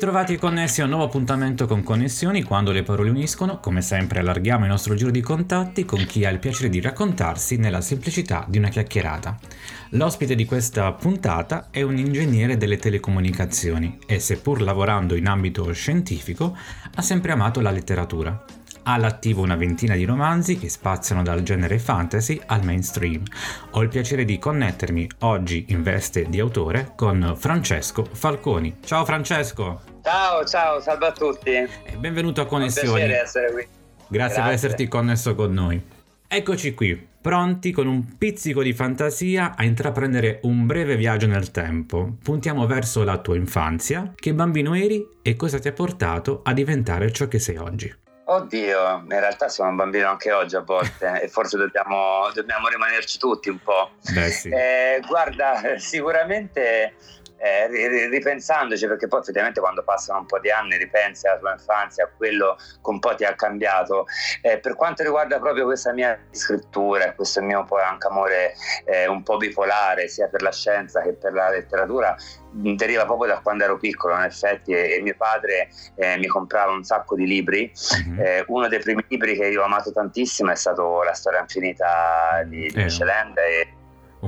ritrovati connessi a un nuovo appuntamento con Connessioni, quando le parole uniscono, come sempre allarghiamo il nostro giro di contatti con chi ha il piacere di raccontarsi nella semplicità di una chiacchierata. L'ospite di questa puntata è un ingegnere delle telecomunicazioni e seppur lavorando in ambito scientifico, ha sempre amato la letteratura. Ha all'attivo una ventina di romanzi che spaziano dal genere fantasy al mainstream. Ho il piacere di connettermi oggi in veste di autore con Francesco Falconi. Ciao Francesco! Ciao, ciao, salve a tutti. E benvenuto a Connessioni. È un piacere essere qui. Grazie, Grazie per esserti connesso con noi. Eccoci qui, pronti con un pizzico di fantasia a intraprendere un breve viaggio nel tempo. Puntiamo verso la tua infanzia. Che bambino eri e cosa ti ha portato a diventare ciò che sei oggi? Oddio, in realtà sono un bambino anche oggi a volte e forse dobbiamo, dobbiamo rimanerci tutti un po'. Beh, sì. eh, guarda, sicuramente eh, ripensandoci, perché poi effettivamente quando passano un po' di anni ripensi alla tua infanzia, a quello che un po' ti ha cambiato. Eh, per quanto riguarda proprio questa mia scrittura, questo mio poi anche amore eh, un po' bipolare, sia per la scienza che per la letteratura, deriva proprio da quando ero piccolo, in effetti, e, e mio padre eh, mi comprava un sacco di libri. Mm-hmm. uno dei primi libri che io ho amato tantissimo è stato La storia infinita di, di Michel e,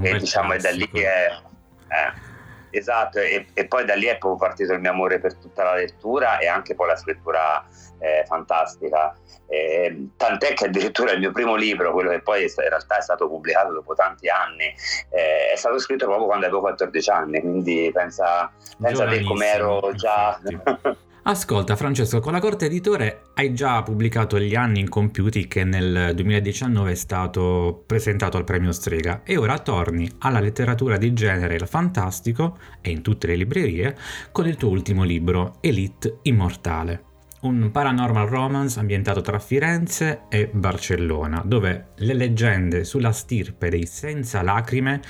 e diciamo, è da lì che... Eh, Esatto, e, e, poi da lì è proprio partito il mio amore per tutta la lettura e anche poi la scrittura eh, fantastica. Eh, tant'è che addirittura il mio primo libro, quello che poi in realtà è stato pubblicato dopo tanti anni, eh, è stato scritto proprio quando avevo 14 anni, quindi pensa, pensa te come ero già... Ascolta Francesco, con la Corte Editore hai già pubblicato Gli anni incompiuti che nel 2019 è stato presentato al premio Strega e ora torni alla letteratura di genere il fantastico e in tutte le librerie con il tuo ultimo libro Elite Immortale. Un paranormal romance ambientato tra Firenze e Barcellona, dove le leggende sulla stirpe dei senza lacrime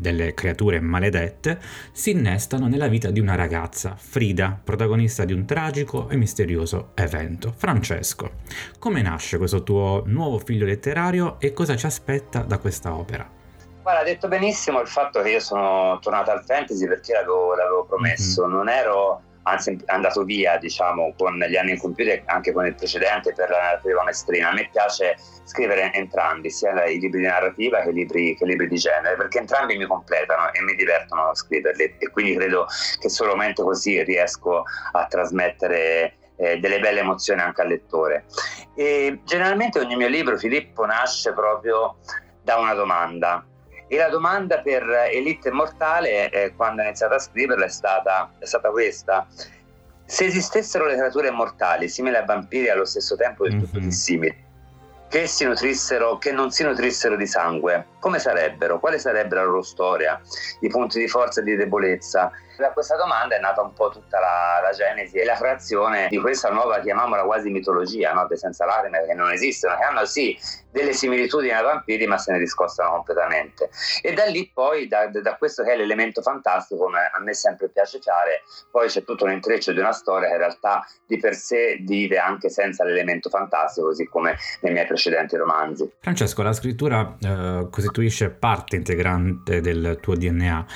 delle creature maledette, si innestano nella vita di una ragazza, Frida, protagonista di un tragico e misterioso evento. Francesco, come nasce questo tuo nuovo figlio letterario e cosa ci aspetta da questa opera? Guarda, ha detto benissimo il fatto che io sono tornato al fantasy perché l'avevo, l'avevo promesso, mm-hmm. non ero anzi è andato via diciamo con gli anni incompiuti anche con il precedente per la narrativa maestrina a me piace scrivere entrambi sia i libri di narrativa che i libri, che libri di genere perché entrambi mi completano e mi divertono a scriverli. E quindi credo che solamente così riesco a trasmettere eh, delle belle emozioni anche al lettore. E generalmente ogni mio libro Filippo nasce proprio da una domanda e la domanda per Elite Immortale, eh, quando ho iniziato a scriverla, è stata, è stata questa. Se esistessero le creature immortali, simili ai vampiri allo stesso tempo del tutto mm-hmm. dissimili, che, si nutrissero, che non si nutrissero di sangue, come sarebbero? Quale sarebbe la loro storia? I punti di forza e di debolezza? Da questa domanda è nata un po' tutta la, la genesi e la creazione di questa nuova, chiamiamola quasi mitologia, no? dei senza lacrime, che non esistono, che hanno sì delle similitudini ai vampiri, ma se ne discostano completamente. E da lì poi, da, da questo che è l'elemento fantastico, come a me sempre piace fare, poi c'è tutto un intreccio di una storia che in realtà di per sé vive anche senza l'elemento fantastico, così come nei miei precedenti romanzi. Francesco, la scrittura eh, costituisce parte integrante del tuo DNA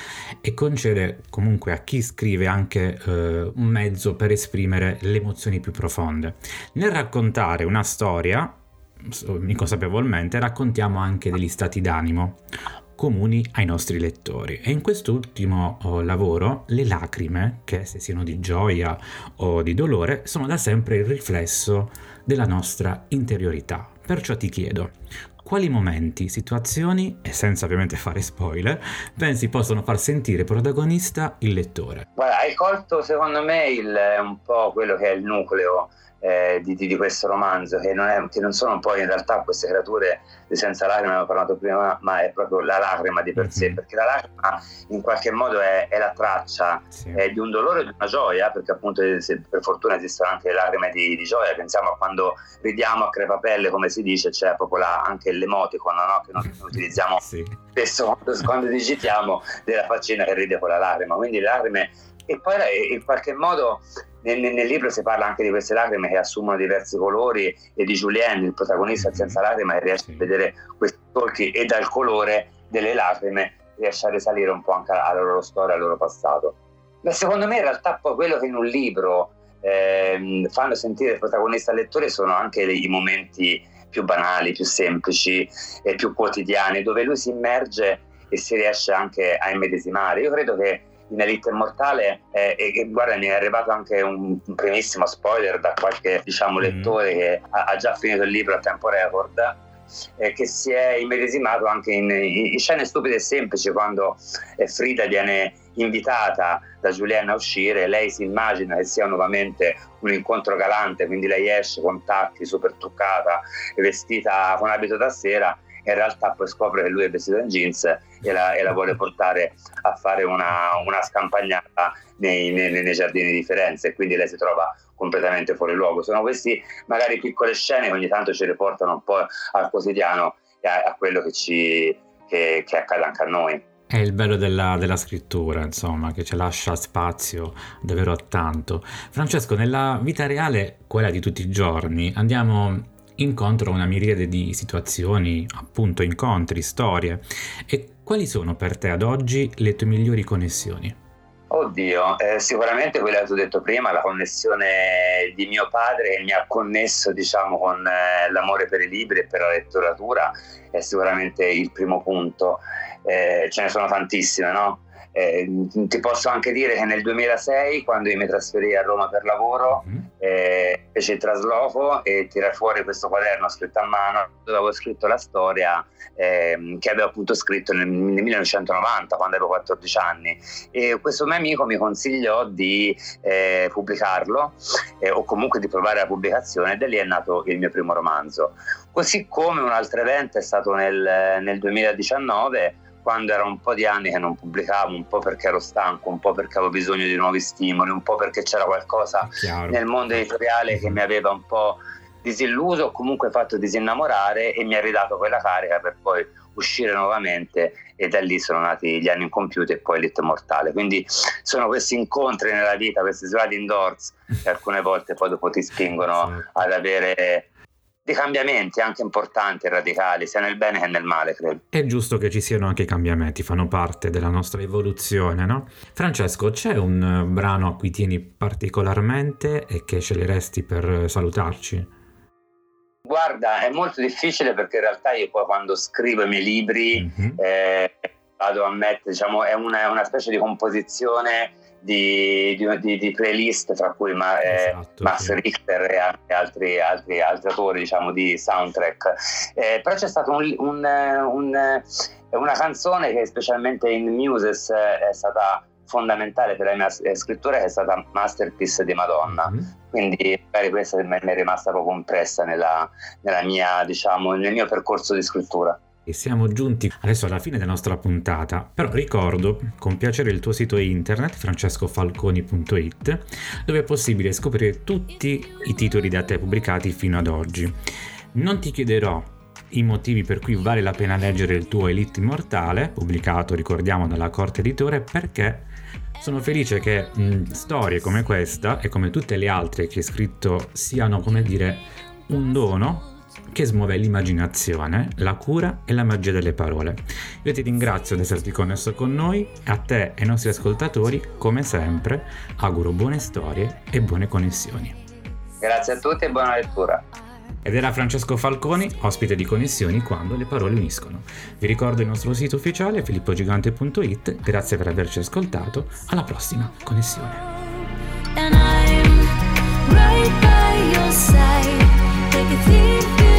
e concede comunque comunque a chi scrive anche eh, un mezzo per esprimere le emozioni più profonde. Nel raccontare una storia, inconsapevolmente, raccontiamo anche degli stati d'animo comuni ai nostri lettori e in quest'ultimo oh, lavoro le lacrime, che se siano di gioia o di dolore, sono da sempre il riflesso della nostra interiorità. Perciò ti chiedo, quali momenti, situazioni, e senza ovviamente fare spoiler, pensi possono far sentire protagonista il lettore? Guarda, hai colto secondo me il, un po' quello che è il nucleo eh, di, di, questo romanzo, che non, è, che non, sono poi in realtà queste creature di senza lacrime, abbiamo parlato prima, ma è proprio la lacrima di per mm-hmm. sé, perché la lacrima in qualche modo è, è la traccia sì. eh, di un dolore e di una gioia, perché appunto se, per fortuna esistono anche le lacrime di, di, gioia, pensiamo a quando ridiamo a crepapelle, come si dice, c'è proprio la, anche l'emoticon no? che noi utilizziamo sì. spesso quando, quando digitiamo della faccina che ride con la lacrima, quindi le lacrime e poi in qualche modo nel, nel, libro si parla anche di queste lacrime che assumono diversi colori e di Julien, il protagonista mm-hmm. senza lacrime, che riesce a vedere questi solchi e dal colore delle lacrime riesce a risalire un po' anche alla loro storia, al loro passato. Ma secondo me in realtà poi quello che in un libro eh, fanno sentire il protagonista al lettore sono anche i momenti più banali, più semplici e più quotidiani, dove lui si immerge e si riesce anche a immedesimare. Io credo che in Elite Immortale eh, e, guarda mi è arrivato anche un, un primissimo spoiler da qualche diciamo, mm. lettore mm. che ha, ha, già finito il libro a tempo record eh, che si è immedesimato anche in, in, scene stupide e semplici quando eh, Frida viene invitata da Juliana a uscire, lei si immagina che sia nuovamente un incontro galante, quindi lei esce con tacchi, super truccata vestita con abito da sera in realtà poi scopre che lui è vestito in jeans e la, e la vuole portare a fare una, una scampagnata nei, nei, nei, giardini di Firenze e quindi lei si trova completamente fuori luogo. Sono queste magari piccole scene che ogni tanto ci riportano un po' al quotidiano e a, a quello che, ci, che, che accade anche a noi. È il bello della, della, scrittura, insomma, che ci lascia spazio davvero a tanto. Francesco, nella vita reale, quella di tutti i giorni, andiamo incontro a una miriade di situazioni, appunto incontri, storie. E quali sono per te ad oggi le tue migliori connessioni? Oddio, eh, sicuramente quella che ti ho detto prima, la connessione di mio padre che mi ha connesso diciamo con eh, l'amore per i libri e per la letteratura è sicuramente il primo punto. Eh, ce ne sono tantissime, no? Eh, ti posso anche dire che nel 2006, quando io mi trasferì a Roma per lavoro, mm. eh, feci il trasloco e tirai fuori questo quaderno scritto a mano dove avevo scritto la storia eh, che avevo appunto scritto nel, nel, 1990, quando avevo 14 anni. E questo mio amico mi consigliò di eh, pubblicarlo eh, o comunque di provare la pubblicazione e da lì è nato il mio primo romanzo. Così come un altro evento è stato nel, nel 2019 quando era un po' di anni che non pubblicavo, un po' perché ero stanco, un po' perché avevo bisogno di nuovi stimoli, un po' perché c'era qualcosa nel mondo editoriale che mi aveva un po' disilluso o comunque fatto disinnamorare e mi ha ridato quella carica per poi uscire nuovamente e da lì sono nati gli anni incompiuti e poi l'It Mortale. Quindi sono questi incontri nella vita, questi sliding doors che alcune volte poi dopo ti spingono ad avere di cambiamenti anche importanti e radicali, sia nel bene che nel male, credo. È giusto che ci siano anche cambiamenti, fanno parte della nostra evoluzione, no? Francesco, c'è un brano a cui tieni particolarmente e che sceglieresti per salutarci? Guarda, è molto difficile perché in realtà io poi quando scrivo i miei libri mm-hmm. eh, vado a mettere, diciamo, è una, una specie di composizione di, di, di, playlist, tra cui ma, eh, esatto, Max sì. Richter e altri, altri, altri, autori diciamo, di soundtrack. Eh, però c'è stata un, un, un, una canzone che specialmente in Muses è stata fondamentale per la mia scrittura che è stata Masterpiece di Madonna mm-hmm. quindi magari questa mi è rimasta proprio impressa nella, nella mia, diciamo, nel mio percorso di scrittura e siamo giunti adesso alla fine della nostra puntata, però ricordo con piacere il tuo sito internet francescofalconi.it dove è possibile scoprire tutti i titoli da te pubblicati fino ad oggi. Non ti chiederò i motivi per cui vale la pena leggere il tuo Elite Immortale, pubblicato, ricordiamo, dalla Corte Editore, perché sono felice che mh, storie come questa e come tutte le altre che hai scritto siano, come dire, un dono che smuove l'immaginazione, la cura e la magia delle parole. Io ti ringrazio di esserti connesso con noi, a te e ai nostri ascoltatori, come sempre, auguro buone storie e buone connessioni. Grazie a tutti e buona lettura. Ed era Francesco Falconi, ospite di Connessioni quando le parole uniscono. Vi ricordo il nostro sito ufficiale filippogigante.it, grazie per averci ascoltato, alla prossima Connessione. It's easy.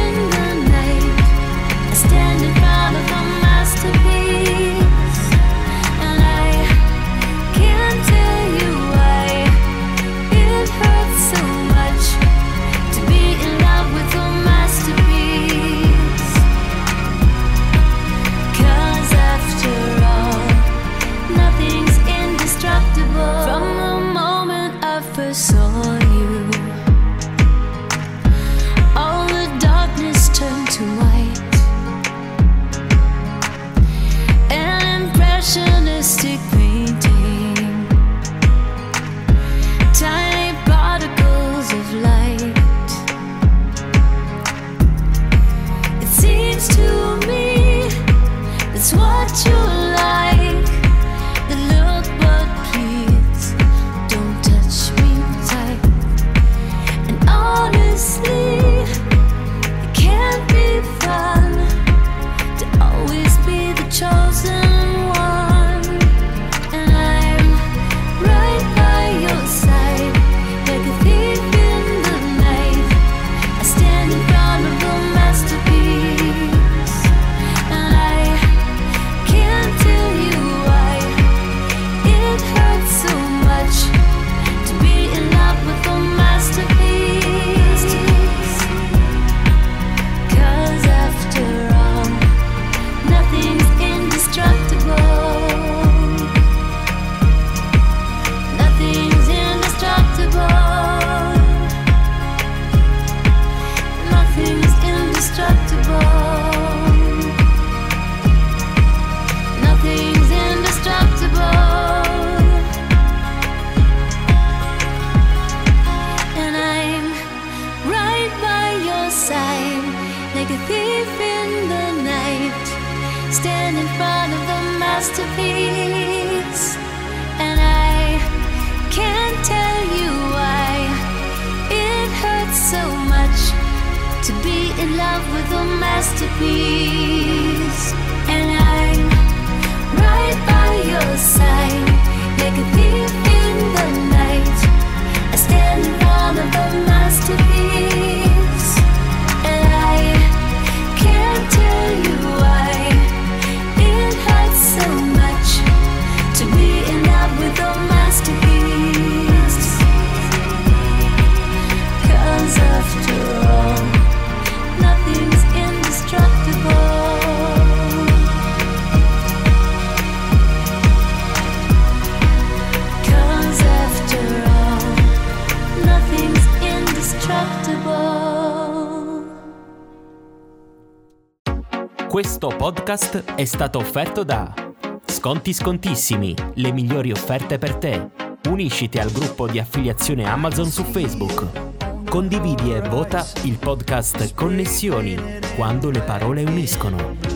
Masterpiece. And I can't tell you why it hurts so much to be in love with a masterpiece. And I'm right by your side, podcast è stato offerto da Sconti Scontissimi, le migliori offerte per te. Unisciti al gruppo di affiliazione Amazon su Facebook. Condividi e vota il podcast Connessioni quando le parole uniscono.